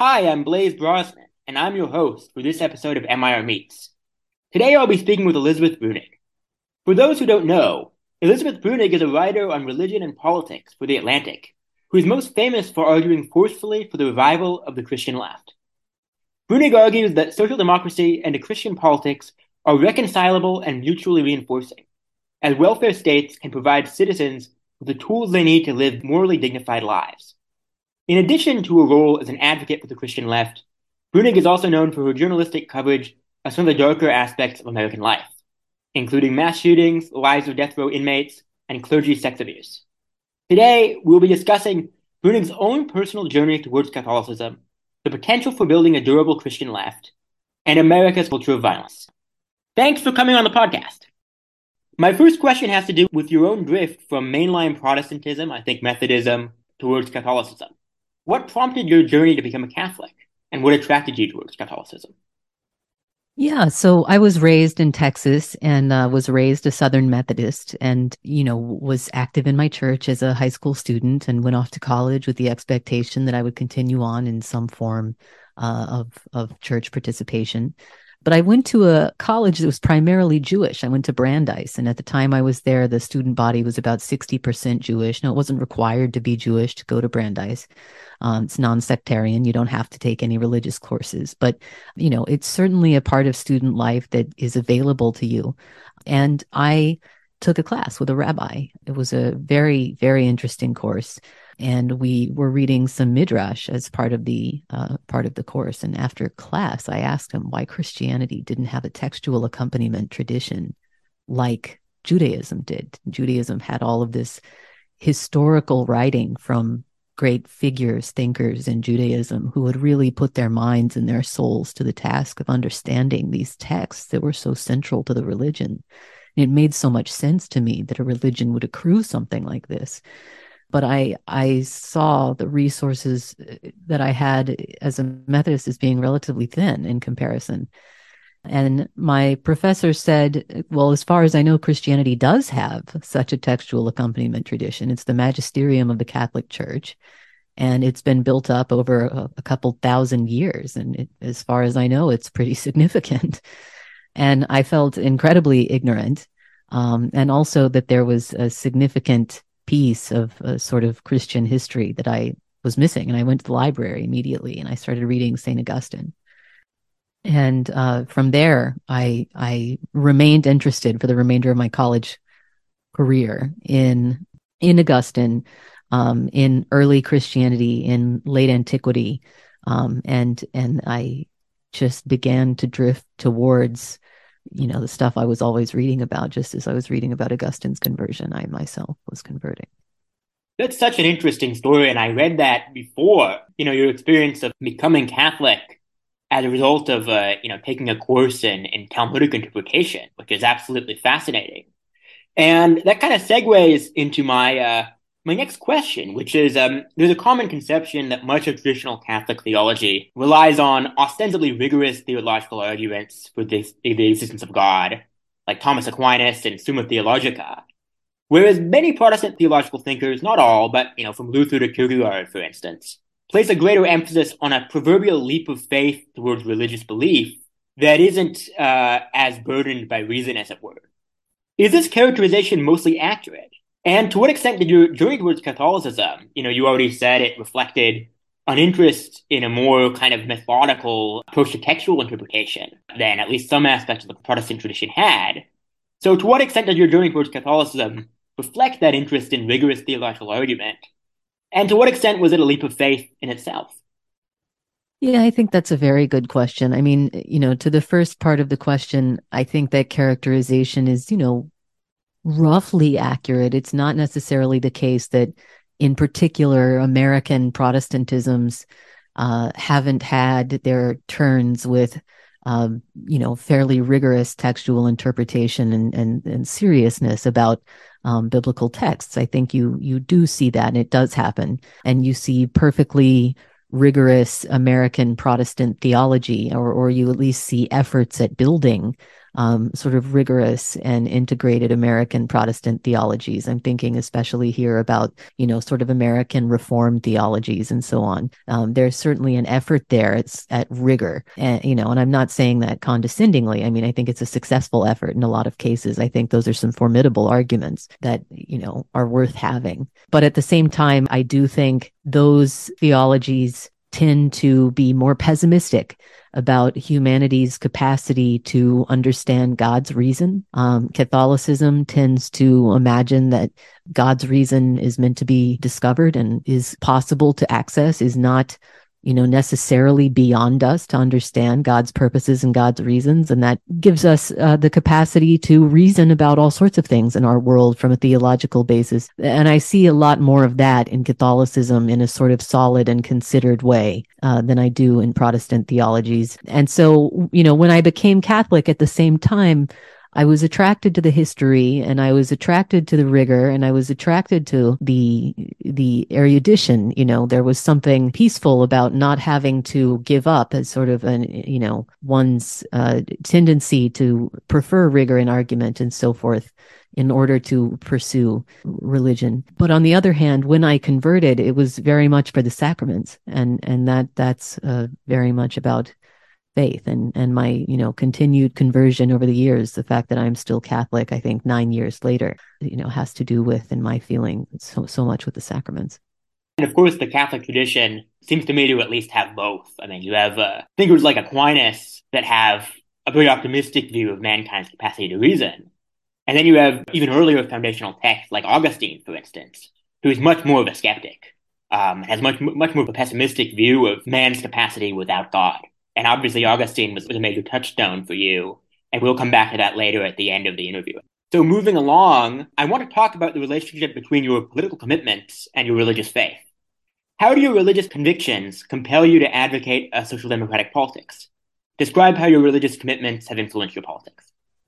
Hi, I'm Blaise Brosnan, and I'm your host for this episode of MIR Meets. Today I'll be speaking with Elizabeth Bruenig. For those who don't know, Elizabeth Bruenig is a writer on religion and politics for The Atlantic, who is most famous for arguing forcefully for the revival of the Christian left. Bruenig argues that social democracy and Christian politics are reconcilable and mutually reinforcing, as welfare states can provide citizens with the tools they need to live morally dignified lives. In addition to a role as an advocate for the Christian left, Bruenig is also known for her journalistic coverage of some of the darker aspects of American life, including mass shootings, lives of death row inmates, and clergy sex abuse. Today, we'll be discussing Bruenig's own personal journey towards Catholicism, the potential for building a durable Christian left, and America's culture of violence. Thanks for coming on the podcast. My first question has to do with your own drift from mainline Protestantism, I think Methodism, towards Catholicism. What prompted your journey to become a Catholic, and what attracted you towards Catholicism? Yeah, so I was raised in Texas and uh, was raised a Southern Methodist, and you know was active in my church as a high school student, and went off to college with the expectation that I would continue on in some form uh, of of church participation. But I went to a college that was primarily Jewish. I went to Brandeis. And at the time I was there, the student body was about 60% Jewish. Now, it wasn't required to be Jewish to go to Brandeis. Um, it's non sectarian. You don't have to take any religious courses, but, you know, it's certainly a part of student life that is available to you. And I took a class with a rabbi. It was a very, very interesting course and we were reading some midrash as part of the uh, part of the course. And after class, I asked him why Christianity didn't have a textual accompaniment tradition like Judaism did. Judaism had all of this historical writing from great figures, thinkers in Judaism who had really put their minds and their souls to the task of understanding these texts that were so central to the religion. It made so much sense to me that a religion would accrue something like this but I I saw the resources uh, that I had as a Methodist as being relatively thin in comparison. And my professor said, well, as far as I know, Christianity does have such a textual accompaniment tradition. It's the magisterium of the Catholic Church. And it's been built up over a, a couple thousand years. And it, as far as I know, it's pretty significant. And I felt incredibly ignorant. Um, and also that there was a significant piece of a sort of Christian history that I was missing. And I went to the library immediately and I started reading St. Augustine. And uh, from there, I I remained interested for the remainder of my college career in in Augustine, um, in early Christianity, in late antiquity, um, and and I just began to drift towards you know, the stuff I was always reading about, just as I was reading about Augustine's conversion, I myself was converting. That's such an interesting story. And I read that before, you know, your experience of becoming Catholic as a result of, uh, you know, taking a course in, in Talmudic interpretation, which is absolutely fascinating. And that kind of segues into my, uh, my next question, which is um, there's a common conception that much of traditional Catholic theology relies on ostensibly rigorous theological arguments for the, the existence of God, like Thomas Aquinas and Summa Theologica. Whereas many Protestant theological thinkers, not all, but you know, from Luther to Kierkegaard, for instance, place a greater emphasis on a proverbial leap of faith towards religious belief that isn't uh, as burdened by reason, as it were. Is this characterization mostly accurate? And to what extent did your journey towards Catholicism, you know, you already said it reflected an interest in a more kind of methodical approach to textual interpretation than at least some aspects of the Protestant tradition had. So to what extent does your journey towards Catholicism reflect that interest in rigorous theological argument? And to what extent was it a leap of faith in itself? Yeah, I think that's a very good question. I mean, you know, to the first part of the question, I think that characterization is, you know, roughly accurate. It's not necessarily the case that, in particular, American Protestantisms uh, haven't had their turns with, um, you know, fairly rigorous textual interpretation and and, and seriousness about um, biblical texts. I think you you do see that, and it does happen, and you see perfectly rigorous American Protestant theology, or or you at least see efforts at building um, sort of rigorous and integrated American Protestant theologies. I'm thinking especially here about, you know, sort of American Reformed theologies and so on. Um, there's certainly an effort there. It's at rigor, and you know, and I'm not saying that condescendingly. I mean, I think it's a successful effort in a lot of cases. I think those are some formidable arguments that you know are worth having. But at the same time, I do think those theologies tend to be more pessimistic about humanity's capacity to understand God's reason. Um, Catholicism tends to imagine that God's reason is meant to be discovered and is possible to access, is not you know, necessarily beyond us to understand God's purposes and God's reasons. And that gives us uh, the capacity to reason about all sorts of things in our world from a theological basis. And I see a lot more of that in Catholicism in a sort of solid and considered way uh, than I do in Protestant theologies. And so, you know, when I became Catholic at the same time, I was attracted to the history and I was attracted to the rigor and I was attracted to the the erudition. You know, there was something peaceful about not having to give up as sort of an you know one's uh, tendency to prefer rigor in argument and so forth in order to pursue religion. But on the other hand, when I converted, it was very much for the sacraments, and and that that's uh, very much about faith and and my you know continued conversion over the years the fact that i'm still catholic i think 9 years later you know has to do with in my feeling so so much with the sacraments. And of course the catholic tradition seems to me to at least have both. I mean you have uh, thinkers like aquinas that have a very optimistic view of mankind's capacity to reason. And then you have even earlier foundational texts like augustine for instance who is much more of a skeptic um, has much much more of a pessimistic view of man's capacity without god and obviously, Augustine was, was a major touchstone for you. And we'll come back to that later at the end of the interview. So, moving along, I want to talk about the relationship between your political commitments and your religious faith. How do your religious convictions compel you to advocate a social democratic politics? Describe how your religious commitments have influenced your politics.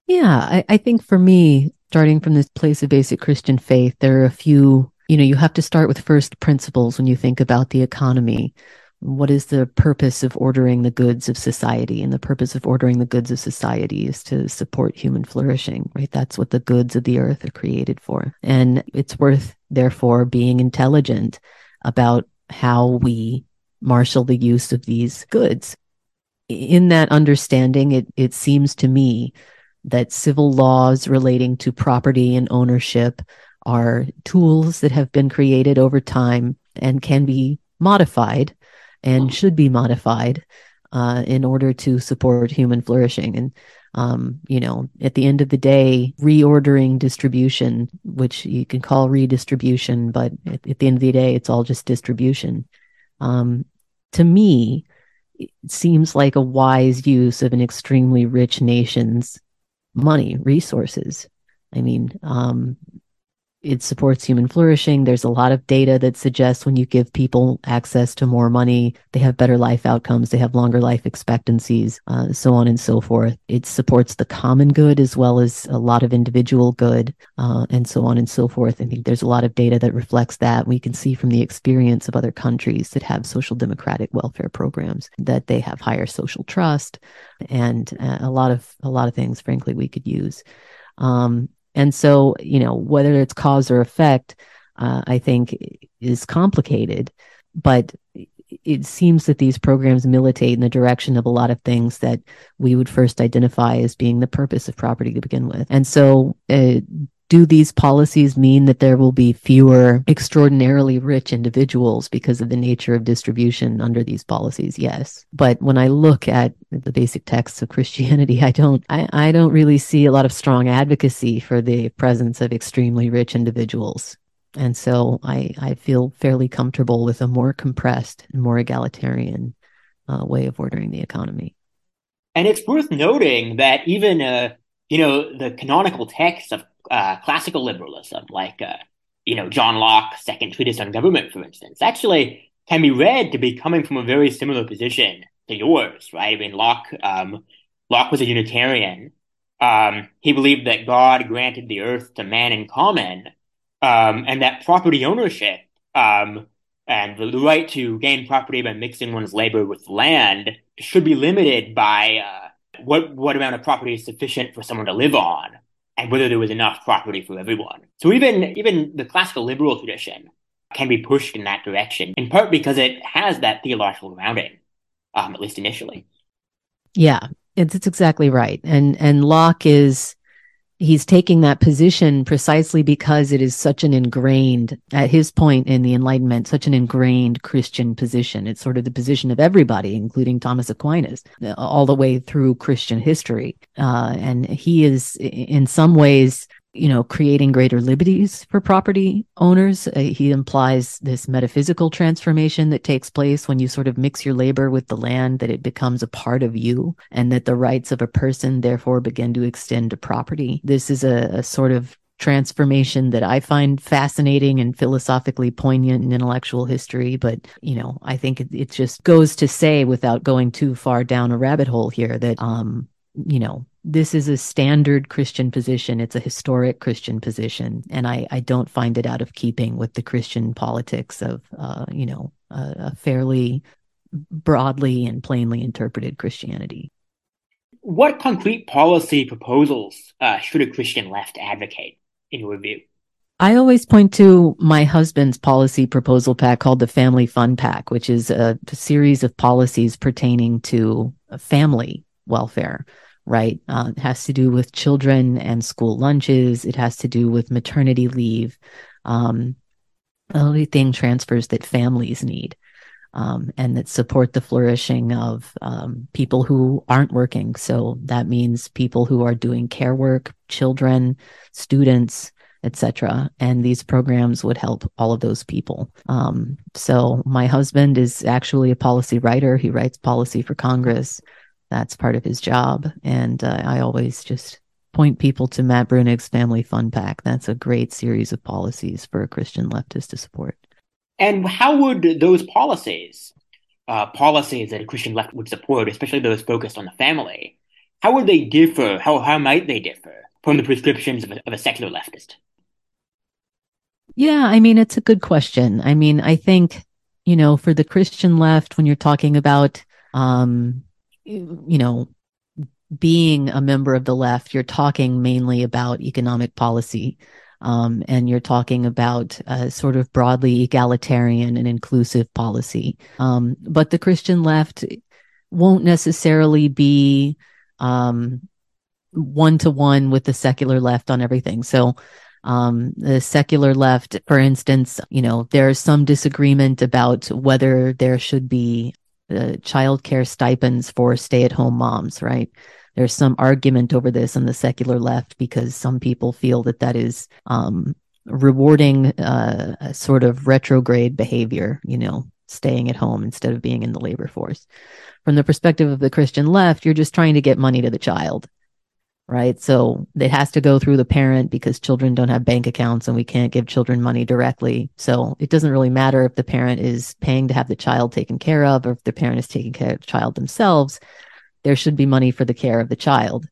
Yeah, I, I think for me, starting from this place of basic Christian faith, there are a few, you know, you have to start with first principles when you think about the economy what is the purpose of ordering the goods of society? And the purpose of ordering the goods of society is to support human flourishing right? That's what the goods of the earth are created for. And it's worth therefore being intelligent about how we marshal the use of these goods. In that understanding it it seems to me that civil laws relating to property and ownership are tools that have been created over time and can be modified and should be modified uh, in order to support human flourishing. And um, you know, at the end of the day, reordering distribution, which you can call redistribution, but at, at the end of the day, it's all just distribution. Um, to me, it seems like a wise use of an extremely rich nation's money, resources. I mean, um, it supports human flourishing. There's a lot of data that suggests when you give people access to more money, they have better life outcomes, they have longer life expectancies, uh, so on and so forth. It supports the common good as well as a lot of individual good, uh, and so on and so forth. I think there's a lot of data that reflects that. We can see from the experience of other countries that have social democratic welfare programs that they have higher social trust and uh, a lot of a lot of things, frankly, we could use. Um, and so, you know, whether it's cause or effect, uh, I think is complicated, but it seems that these programs militate in the direction of a lot of things that we would first identify as being the purpose of property to begin with. And so, uh, do these policies mean that there will be fewer extraordinarily rich individuals because of the nature of distribution under these policies? Yes. But when I look at the basic texts of Christianity, I don't, I, I don't really see a lot of strong advocacy for the presence of extremely rich individuals. And so I, I feel fairly comfortable with a more compressed and more egalitarian uh, way of ordering the economy. And it's worth noting that even, uh, you know, the canonical texts of uh, classical liberalism, like uh, you know John Locke's Second Treatise on Government, for instance, actually can be read to be coming from a very similar position to yours, right? I mean, Locke um, Locke was a Unitarian. Um, he believed that God granted the earth to man in common, um, and that property ownership um, and the right to gain property by mixing one's labor with land should be limited by uh, what, what amount of property is sufficient for someone to live on and whether there was enough property for everyone. So even, even the classical liberal tradition can be pushed in that direction, in part because it has that theological grounding, um, at least initially. Yeah, it's, it's exactly right. And, and Locke is, he's taking that position precisely because it is such an ingrained, at his point in the Enlightenment, such an ingrained Christian position. It's sort of the position of everybody, including Thomas Aquinas, all the way through Christian history. Uh, and he is, in some ways, you know, creating greater liberties for property owners. Uh, he implies this metaphysical transformation that takes place when you sort of mix your labor with the land, that it becomes a part of you, and that the rights of a person therefore begin to extend to property. This is a, a sort of transformation that I find fascinating and philosophically poignant in intellectual history. But, you know, I think it, it just goes to say, without going too far down a rabbit hole here, that, um, you know, this is a standard Christian position. It's a historic Christian position, and I, I don't find it out of keeping with the Christian politics of, uh, you know, a, a fairly broadly and plainly interpreted Christianity. What concrete policy proposals uh, should a Christian left advocate, in your view? I always point to my husband's policy proposal pack called the Family Fun Pack, which is a, a series of policies pertaining to family welfare right? Uh, it has to do with children and school lunches. It has to do with maternity leave, um, everything transfers that families need. Um, and that support the flourishing of um, people who aren't working. So that means people who are doing care work, children, students, etc. And these programs would help all of those people. Um, so my husband is actually a policy writer. He writes policy for Congress that's part of his job. And uh, I always just point people to Matt Bruenig's Family Fun Pack. That's a great series of policies for a Christian leftist to support. And how would those policies, uh, policies that a Christian left would support, especially those focused on the family, how would they differ? How how might they differ from the prescriptions of a, of a secular leftist? Yeah, I mean it's a good question. I mean, I think you know, for the Christian left, when you're talking about um, you know, being a member of the left, you're talking mainly about economic policy. Um, and you're talking about sort of broadly egalitarian and inclusive policy. Um, but the Christian left won't necessarily be one to one with the secular left on everything. So, um, the secular left, for instance, you know, there's some disagreement about whether there should be uh, child care stipends for stay at home moms, right? There's some argument over this on the secular left because some people feel that that is um, rewarding uh, a sort of retrograde behavior, you know, staying at home instead of being in the labor force. From the perspective of the Christian left, you're just trying to get money to the child right? So it has to go through the parent because children don't have bank accounts and we can't give children money directly. So it doesn't really matter if the parent is paying to have the child taken care of or if the parent is taking care of the child themselves. There should be money for the care of the child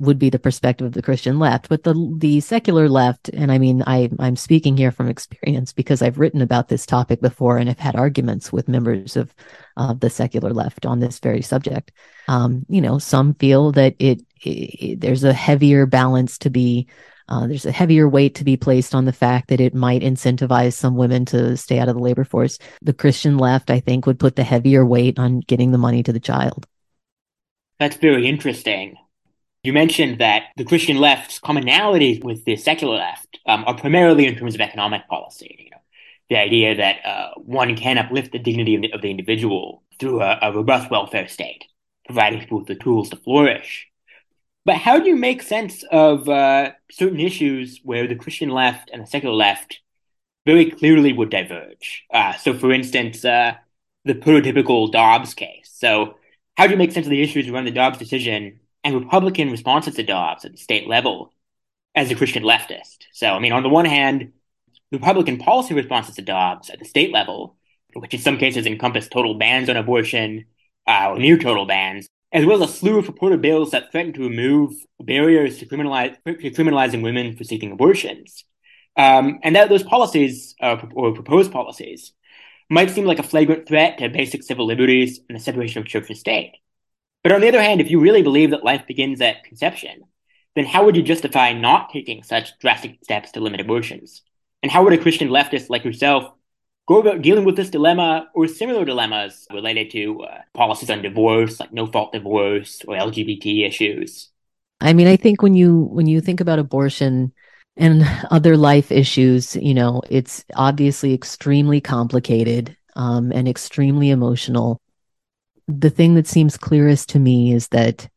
would be the perspective of the Christian left, but the the secular left, and I mean, I I'm speaking here from experience because I've written about this topic before and have had arguments with members of uh, the secular left on this very subject. Um, you know, some feel that it, there's a heavier balance to be. Uh, there's a heavier weight to be placed on the fact that it might incentivize some women to stay out of the labor force. The Christian left, I think, would put the heavier weight on getting the money to the child. That's very interesting. You mentioned that the Christian left's commonalities with the secular left um, are primarily in terms of economic policy. You know, the idea that uh, one can uplift the dignity of the, of the individual through a, a, robust welfare state, providing people with the tools to flourish. But how do you make sense of uh, certain issues where the Christian left and the secular left very clearly would diverge? Uh, so, for instance, uh, the prototypical Dobbs case. So, how do you make sense of the issues around the Dobbs decision and Republican responses to Dobbs at the state level as a Christian leftist. So, I mean, on the one hand, Republican policy responses to Dobbs at the state level, which in some cases encompass total bans on abortion uh, or near total bans, as well as a slew of purported bills that threaten to remove barriers to, criminalize, to criminalizing women for seeking abortions. Um, and that those policies, uh, or proposed policies, might seem like a flagrant threat to basic civil liberties and the separation of church and state. But on the other hand, if you really believe that life begins at conception, then how would you justify not taking such drastic steps to limit abortions? And how would a Christian leftist like yourself go about dealing with this dilemma or similar dilemmas related to uh, policies on divorce, like no fault divorce or LGBT issues? I mean, I think when you when you think about abortion and other life issues, you know, it's obviously extremely complicated um, and extremely emotional. The thing that seems clearest to me is that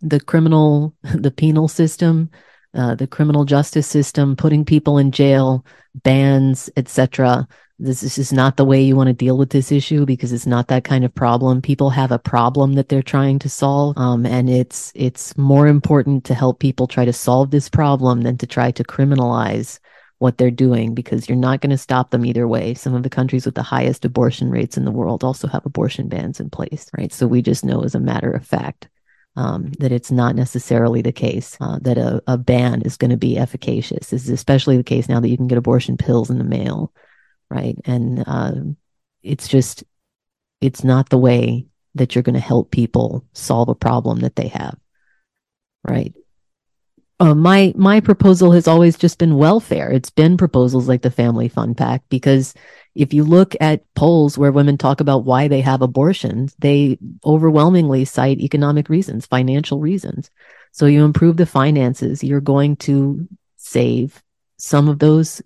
the criminal, the penal system, uh, the criminal justice system, putting people in jail, bans, etc. This, is not the way you want to deal with this issue because it's not that kind of problem. People have a problem that they're trying to solve, um, and it's it's more important to help people try to solve this problem than to try to criminalize what they're doing because you're not going to stop them either way. Some of the countries with the highest abortion rates in the world also have abortion bans in place, right? So we just know as a matter of fact um, that it's not necessarily the case uh, that a, a ban is going to be efficacious. This is especially the case now that you can get abortion pills in the mail, right? And uh, it's just, it's not the way that you're going to help people solve a problem that they have, right? uh, my my proposal has always just been welfare. It's been proposals like the Family Fun Pack because if you look at polls where women talk about why they have abortions, they overwhelmingly cite economic reasons, financial reasons. So you improve the finances, you're going to save some of those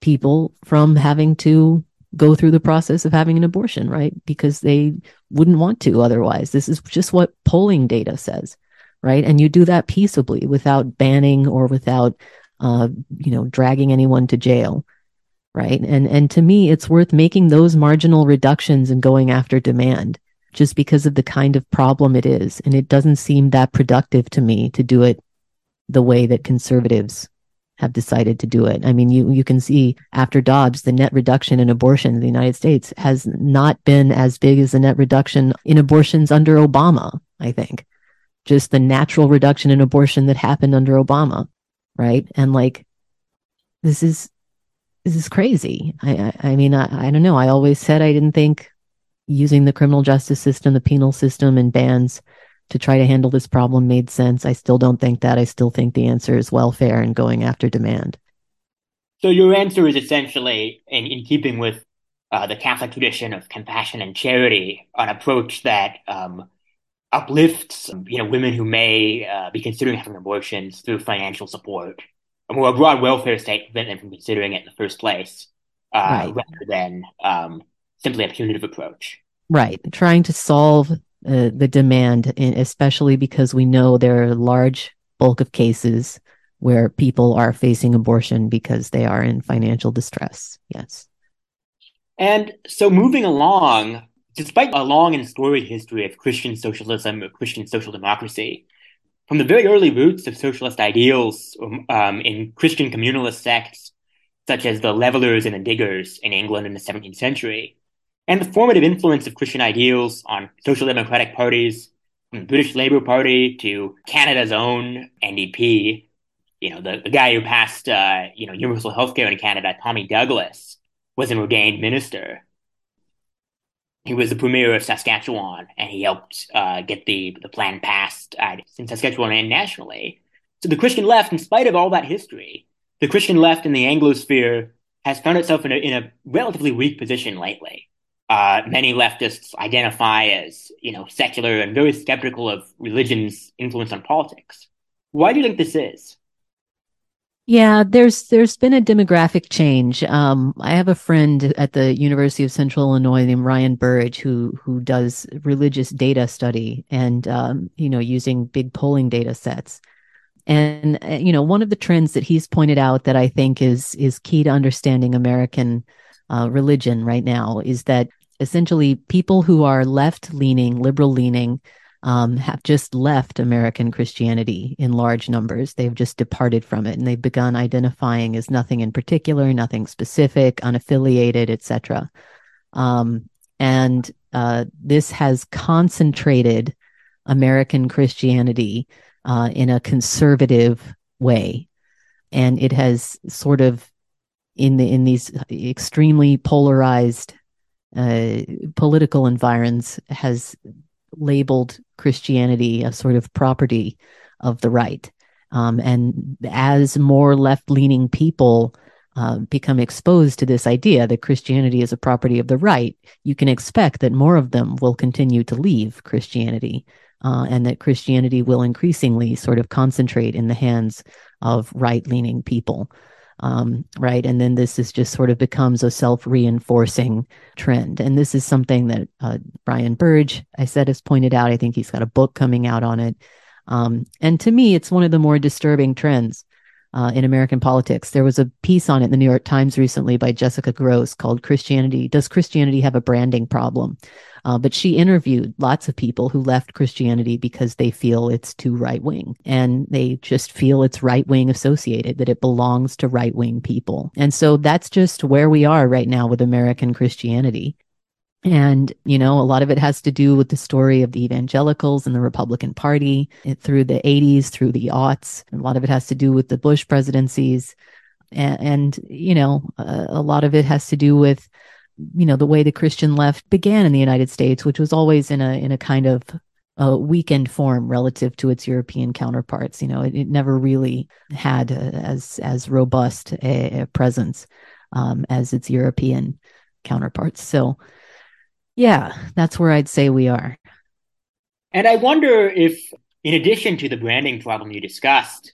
people from having to go through the process of having an abortion, right? Because they wouldn't want to otherwise. This is just what polling data says right? And you do that peaceably without banning or without, uh, you know, dragging anyone to jail, right? And and to me, it's worth making those marginal reductions and going after demand just because of the kind of problem it is. And it doesn't seem that productive to me to do it the way that conservatives have decided to do it. I mean, you you can see after Dobbs, the net reduction in abortion in the United States has not been as big as the net reduction in abortions under Obama, I think just the natural reduction in abortion that happened under Obama, right? And like, this is this is crazy. I I, I mean, I, I don't know. I always said I didn't think using the criminal justice system, the penal system, and bans to try to handle this problem made sense. I still don't think that. I still think the answer is welfare and going after demand. So your answer is essentially in, in keeping with uh, the Catholic tradition of compassion and charity, an approach that um, uplifts you know women who may uh, be considering having abortions through financial support, or a more broad welfare state prevent them from considering it in the first place, uh, right. rather than um, simply a punitive approach. Right, trying to solve uh, the demand, especially because we know there are a large bulk of cases where people are facing abortion because they are in financial distress. Yes. And so moving along, Despite a long and storied history of Christian socialism or Christian social democracy, from the very early roots of socialist ideals um, in Christian communalist sects, such as the Levelers and the Diggers in England in the 17th century, and the formative influence of Christian ideals on social democratic parties, from the British Labour Party to Canada's own NDP, you know, the, the guy who passed, uh, you know, universal healthcare in Canada, Tommy Douglas, was an ordained minister he was the premier of Saskatchewan, and he helped uh, get the the plan passed uh, in Saskatchewan and nationally. So the Christian left, in spite of all that history, the Christian left in the Anglosphere has found itself in a, in a relatively weak position lately. Uh, many leftists identify as, you know, secular and very skeptical of religion's influence on politics. Why do you think this is? Yeah, there's there's been a demographic change. Um, I have a friend at the University of Central Illinois named Ryan Burge who who does religious data study and um, you know using big polling data sets. And uh, you know one of the trends that he's pointed out that I think is is key to understanding American uh, religion right now is that essentially people who are left leaning, liberal leaning, um, have just left American Christianity in large numbers. They've just departed from it and they've begun identifying as nothing in particular, nothing specific, unaffiliated, etc. Um, and uh, this has concentrated American Christianity uh, in a conservative way, and it has sort of in the in these extremely polarized uh, political environs has labeled Christianity a sort of property of the right. Um, and as more left leaning people uh, become exposed to this idea that Christianity is a property of the right, you can expect that more of them will continue to leave Christianity uh, and that Christianity will increasingly sort of concentrate in the hands of right leaning people. Um, right. And then this is just sort of becomes a self reinforcing trend. And this is something that uh, Ryan Burge, I said, has pointed out. I think he's got a book coming out on it. Um, and to me, it's one of the more disturbing trends uh, in American politics. There was a piece on it in the New York Times recently by Jessica Grose called Christianity Does Christianity Have a Branding Problem? Uh, but she interviewed lots of people who left Christianity because they feel it's too right wing and they just feel it's right wing associated, that it belongs to right wing people. And so that's just where we are right now with American Christianity. And, you know, a lot of it has to do with the story of the evangelicals and the Republican Party it, through the 80s, through the aughts. a lot of it has to do with the Bush presidencies. And, and you know, uh, a lot of it has to do with, you know, the way the Christian left began in the United States, which was always in a, in a kind of a weakened form relative to its European counterparts. You know, it, it never really had as, as robust a, a presence um, as its European counterparts. So, yeah, that's where I'd say we are. And I wonder if, in addition to the branding problem you discussed,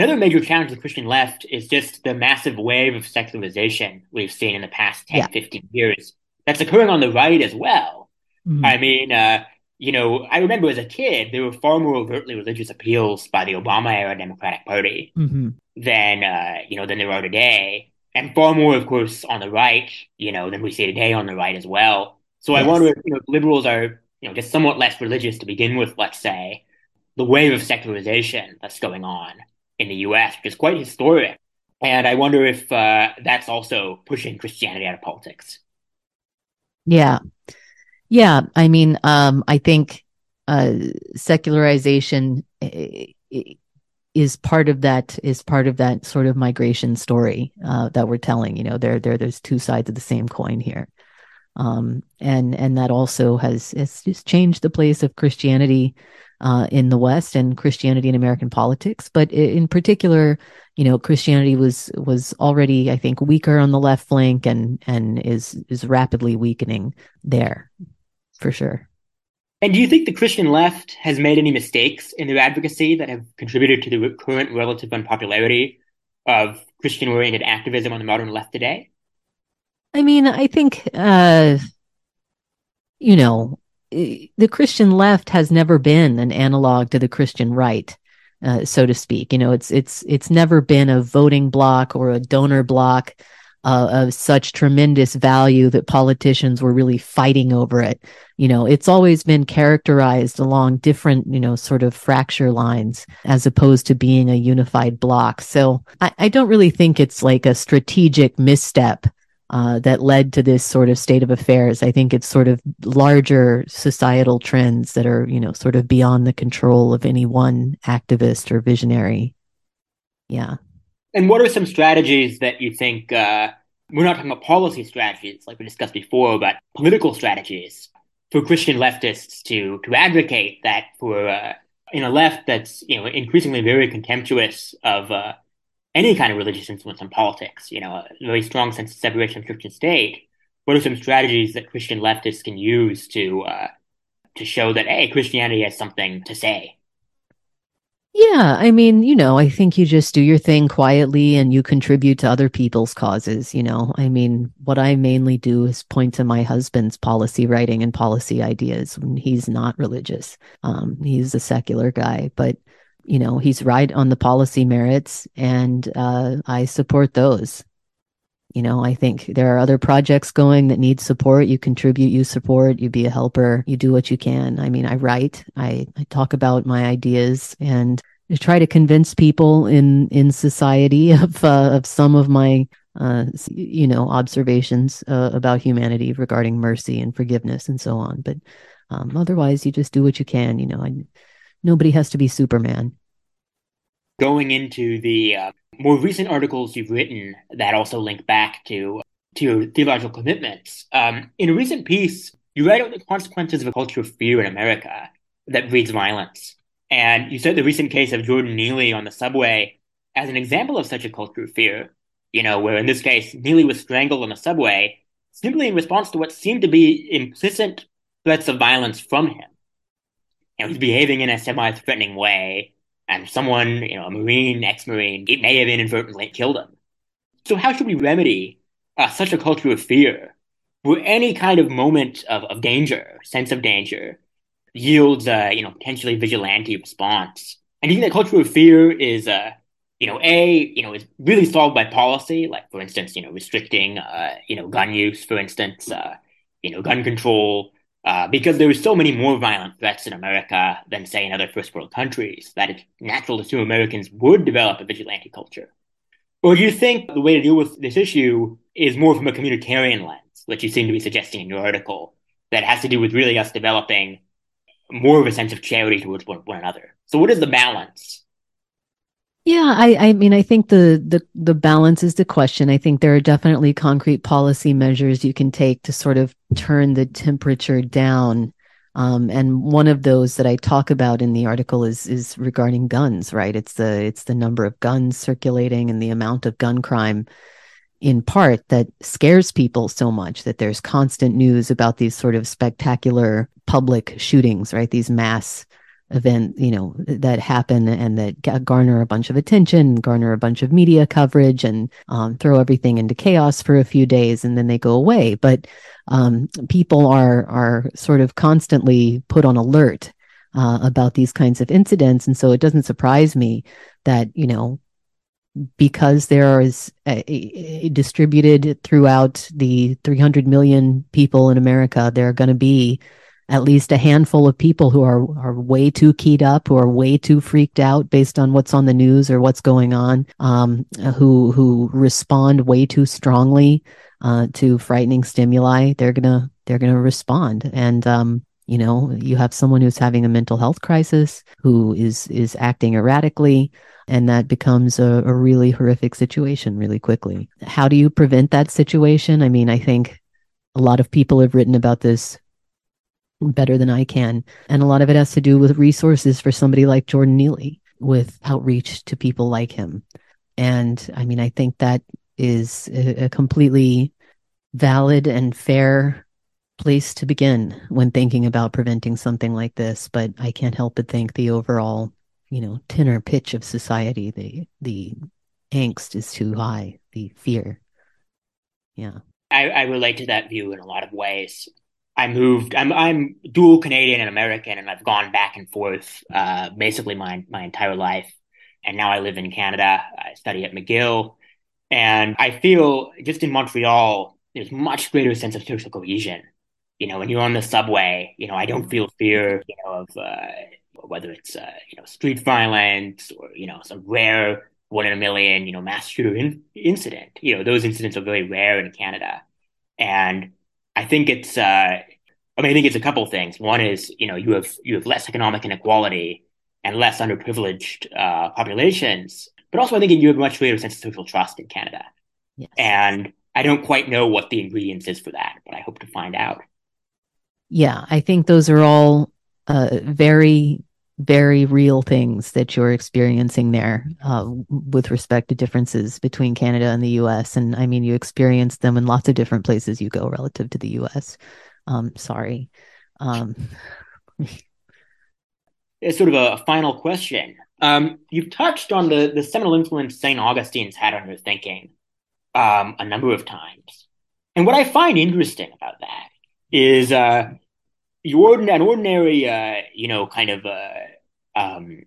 another major challenge of the Christian left is just the massive wave of secularization we've seen in the past 10, yeah. 15 years that's occurring on the right as well. Mm-hmm. I mean, uh, you know, I remember as a kid, there were far more overtly religious appeals by the Obama era Democratic Party mm-hmm. than, uh, you know, than there are today. And far more, of course, on the right, you know, than we see today on the right as well. So yes. I wonder if you know liberals are you know just somewhat less religious to begin with. Let's say the wave of secularization that's going on in the U.S. which is quite historic, and I wonder if uh, that's also pushing Christianity out of politics. Yeah, yeah. I mean, um, I think uh, secularization eh, is part of that is part of that sort of migration story uh, that we're telling. You know, there there there's two sides of the same coin here. Um, and and that also has has just changed the place of Christianity uh, in the West and Christianity in American politics. But in particular, you know, Christianity was was already, I think, weaker on the left flank and and is is rapidly weakening there, for sure. And do you think the Christian left has made any mistakes in their advocacy that have contributed to the current relative unpopularity of Christian oriented activism on the modern left today? I mean, I think, uh, you know, the Christian left has never been an analog to the Christian right, uh, so to speak. You know, it's it's it's never been a voting block or a donor block uh, of such tremendous value that politicians were really fighting over it. You know, it's always been characterized along different, you know, sort of fracture lines as opposed to being a unified block. So I, I don't really think it's like a strategic misstep uh, that led to this sort of state of affairs. I think it's sort of larger societal trends that are, you know, sort of beyond the control of any one activist or visionary. Yeah. And what are some strategies that you think, uh, we're not talking about policy strategies like we discussed before, but political strategies for Christian leftists to, to advocate that for, uh, in a left that's, you know, increasingly very contemptuous of, uh, any kind of religious influence on politics, you know, a very strong sense of separation of church and state, what are some strategies that Christian leftists can use to uh, to show that hey, Christianity has something to say? Yeah, I mean, you know, I think you just do your thing quietly and you contribute to other people's causes. You know, I mean, what I mainly do is point to my husband's policy writing and policy ideas when he's not religious. Um, he's a secular guy, but you know, he's right on the policy merits, and uh, I support those. You know, I think there are other projects going that need support. You contribute, you support, you be a helper, you do what you can. I mean, I write, I, I talk about my ideas, and I try to convince people in in society of uh, of some of my uh, you know observations uh, about humanity regarding mercy and forgiveness and so on. But um, otherwise, you just do what you can. You know, I nobody has to be Superman. Going into the uh, more recent articles you've written that also link back to to your theological commitments. Um, in a recent piece you write about the consequences of a culture of fear in America that breeds violence. And you said the recent case of Jordan Neely on the subway as an example of such a culture of fear, you know, where in this case, Neely was strangled on the subway simply in response to what seemed to be implicit threats of violence from him. You know, he's behaving in a semi-threatening way, and someone, you know, a Marine, ex-Marine, it may have inadvertently killed him. So how should we remedy uh, such a culture of fear where any kind of moment of, of danger, sense of danger, yields a, you know, potentially vigilante response? And do you think that culture of fear is, uh, you know, a, you know, is really solved by policy, like for instance, you know, restricting, uh, you know, gun use, for instance, uh, you know, gun control, uh, because there are so many more violent threats in America than, say, in other first world countries, that it's natural to assume Americans would develop a vigilante culture. Or do you think the way to deal with this issue is more from a communitarian lens, which you seem to be suggesting in your article, that has to do with really us developing more of a sense of charity towards one, one another? So, what is the balance yeah, I, I mean, I think the, the the balance is the question. I think there are definitely concrete policy measures you can take to sort of turn the temperature down. Um, and one of those that I talk about in the article is is regarding guns. Right? It's the it's the number of guns circulating and the amount of gun crime, in part, that scares people so much that there's constant news about these sort of spectacular public shootings. Right? These mass event, you know, that happen and that garner a bunch of attention, garner a bunch of media coverage, and um, throw everything into chaos for a few days, and then they go away. But um, people are are sort of constantly put on alert uh, about these kinds of incidents, and so it doesn't surprise me that you know because there is a, a distributed throughout the 300 million people in America, there are going to be at least a handful of people who are are way too keyed up, who are way too freaked out based on what's on the news or what's going on, um, who who respond way too strongly uh, to frightening stimuli. They're gonna they're gonna respond, and um, you know you have someone who's having a mental health crisis who is is acting erratically and that becomes a, a, really horrific situation really quickly. How do you prevent that situation? I mean i think a lot of people have written about this better than I can. And a lot of it has to do with resources for somebody like Jordan Neely with outreach to people like him. And I mean, I think that is a, completely valid and fair place to begin when thinking about preventing something like this. But I can't help but think the overall, you know, tenor pitch of society, the the angst is too high, the fear. Yeah. I, I relate to that view in a lot of ways. I moved. I'm I'm dual Canadian and American, and I've gone back and forth uh, basically my my entire life. And now I live in Canada. I study at McGill, and I feel just in Montreal, there's much greater sense of social cohesion. You know, when you're on the subway, you know, I don't feel fear, you know, of uh, whether it's uh, you know street violence or you know some rare one in a million, you know, mass shooter in- incident. You know, those incidents are very rare in Canada, and I think it's. Uh, I mean, I think it's a couple of things. One is, you know, you have you have less economic inequality and less underprivileged uh, populations, but also I think you have a much greater sense of social trust in Canada. Yes. And I don't quite know what the ingredients is for that, but I hope to find out. Yeah, I think those are all uh, very very real things that you're experiencing there uh, with respect to differences between Canada and the US. And I mean, you experience them in lots of different places you go relative to the US. Um, sorry. Um, it's sort of a, final question. Um, you've touched on the, the seminal influence St. Augustine's had on your thinking um, a number of times. And what I find interesting about that is uh, you an ordinary, uh, you know, kind of uh, um,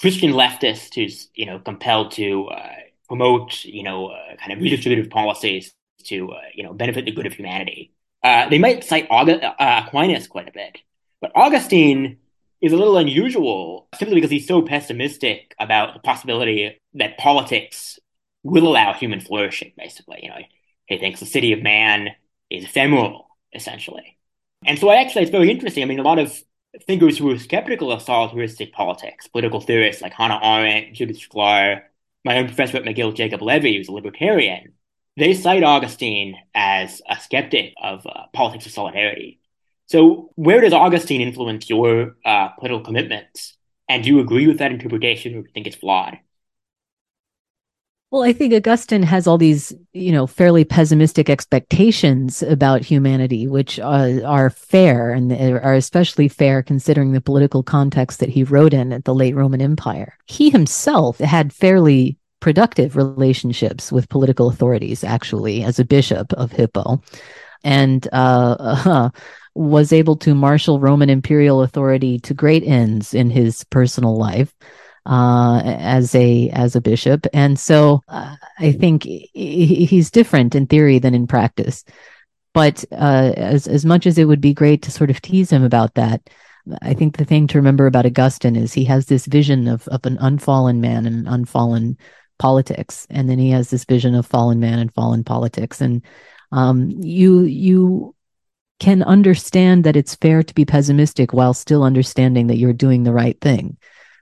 Christian leftist who's you know compelled to uh, promote you know uh, kind of redistributive policies to uh, you know benefit the good of humanity. Uh, they might cite August, Aquinas quite a bit, but Augustine is a little unusual simply because he's so pessimistic about the possibility that politics will allow human flourishing. Basically, you know, he thinks the city of man is ephemeral, essentially. And so I actually, it's very interesting. I mean, a lot of thinkers who were skeptical of solipsistic politics, political theorists like Hannah Arendt, Judith Shklar, my own professor at McGill, Jacob Levy, who's a libertarian, they cite Augustine as a skeptic of uh, politics of solidarity. So, where does Augustine influence your uh, political commitments? And do you agree with that interpretation, or do you think it's flawed? Well, I think Augustine has all these, you know, fairly pessimistic expectations about humanity, which uh, are fair and are especially fair considering the political context that he wrote in at the late Roman Empire. He himself had fairly productive relationships with political authorities, actually, as a bishop of Hippo, and uh, uh, was able to marshal Roman imperial authority to great ends in his personal life uh, as a as a bishop, and so uh, I think he's different in theory than in practice. But uh, as as much as it would be great to sort of tease him about that, I think the thing to remember about Augustine is he has this vision of of an unfallen man and unfallen politics, and then he has this vision of fallen man and fallen politics, and um, you you can understand that it's fair to be pessimistic while still understanding that you're doing the right thing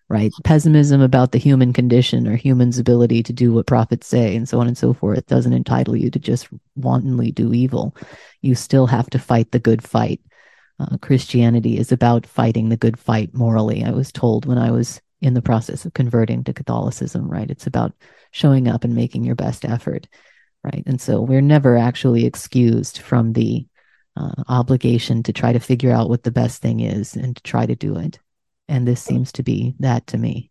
right? Pessimism about the human condition or humans' ability to do what prophets say and so on and so forth doesn't entitle you to just wantonly do evil. You still have to fight the good fight. Uh, Christianity is about fighting the good fight morally. I was told when I was in the process of converting to Catholicism, right? It's about showing up and making your best effort, right? And so we're never actually excused from the uh, obligation to try to figure out what the best thing is and to try to do it. And this seems to be that to me.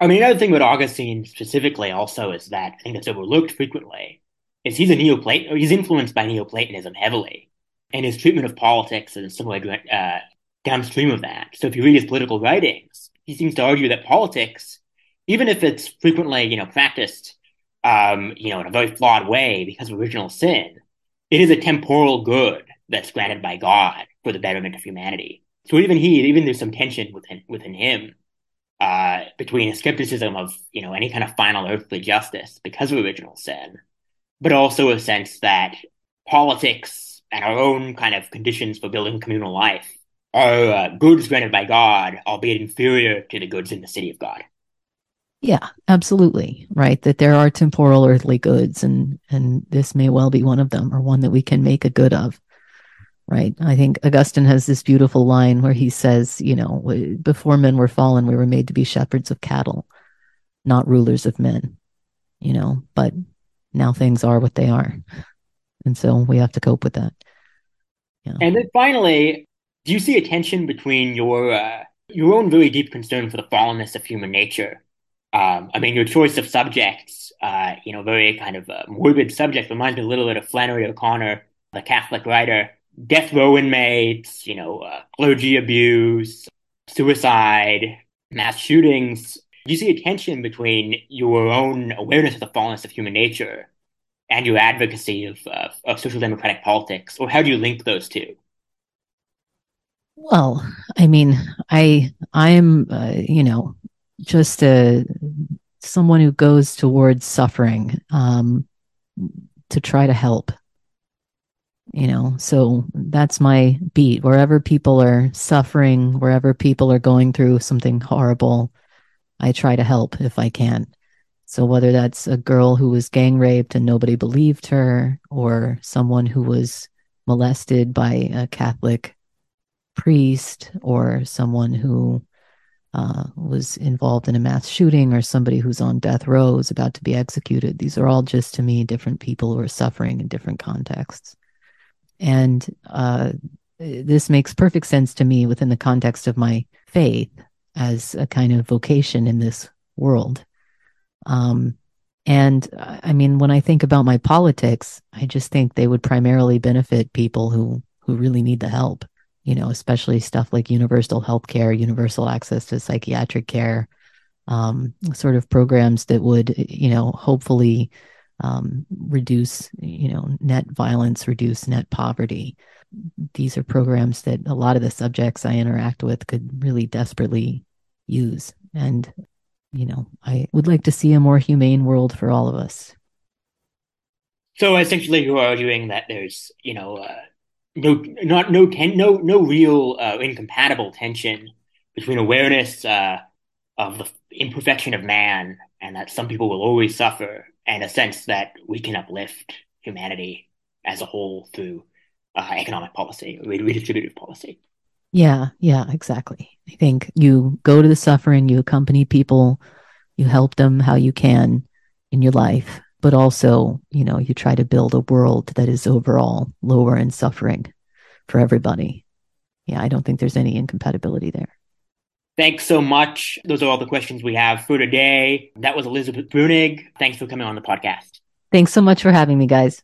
I mean, another thing with Augustine specifically also is that I think that's overlooked frequently is he's a Neoplaton, he's influenced by Neoplatonism heavily, and his treatment of politics is somewhat uh, downstream of that. So if you read his political writings, he seems to argue that politics, even if it's frequently, you know, practiced, um, you know, in a very flawed way because of original sin, it is a temporal good that's granted by God for the betterment of humanity. So even he, even there's some tension within within him uh, between a skepticism of you know any kind of final earthly justice because of original sin, but also a sense that politics and our own kind of conditions for building communal life are uh, goods granted by God, albeit inferior to the goods in the city of God. Yeah, absolutely. Right. That there are temporal earthly goods and and this may well be one of them or one that we can make a good of right? I think Augustine has this beautiful line where he says, you know, before men were fallen, we were made to be shepherds of cattle, not rulers of men, you know, but now things are what they are. And so we have to cope with that. Yeah. And then finally, do you see a tension between your uh, your own very deep concern for the fallenness of human nature? Um, I mean, your choice of subjects, uh, you know, very kind of uh, morbid subject reminds me a little bit of Flannery O'Connor, the Catholic writer, death row inmates, you know, uh, clergy abuse, suicide, mass shootings. Do you see a tension between your own awareness of the fallenness of human nature and your advocacy of, of, of social democratic politics, or how do you link those two? Well, I mean, I I'm uh, you know just a someone who goes towards suffering um, to try to help you know? So that's my beat. Wherever people are suffering wherever people are going through something horrible i try to help if i can. So whether that's a girl who was gang raped and nobody believed her or someone who was molested by a catholic priest or someone who uh, was involved in a mass shooting or somebody who's on death row is about to be executed these are all just to me different people who are suffering in different contexts and uh, this makes perfect sense to me within the context of my faith as a kind of vocation in this world. Um, and I mean, when I think about my politics, I just think they would primarily benefit people who who really need the help. You know, especially stuff like universal health care, universal access to psychiatric care, um, sort of programs that would, you know, hopefully um, reduce, you know, net violence, reduce net poverty. These are programs that a lot of the subjects I interact with could really desperately use. And, you know, I would like to see a more humane world for all of us. So essentially, you're arguing that there's, you know, uh, no, not no, ten, no, no real uh, incompatible tension between awareness uh, of the imperfection of man and that some people will always suffer and a sense that we can uplift humanity as a whole through uh, economic policy, redistributive policy. Yeah, yeah, exactly. I think you go to the suffering, you accompany people, you help them how you can in your life, but also, you know, you try to build a world that is overall lower in suffering for everybody. Yeah, I don't think there's any incompatibility there. Thanks so much. Those are all the questions we have for today. That was Elizabeth Bruenig. Thanks for coming on the podcast. Thanks so much for having me, guys.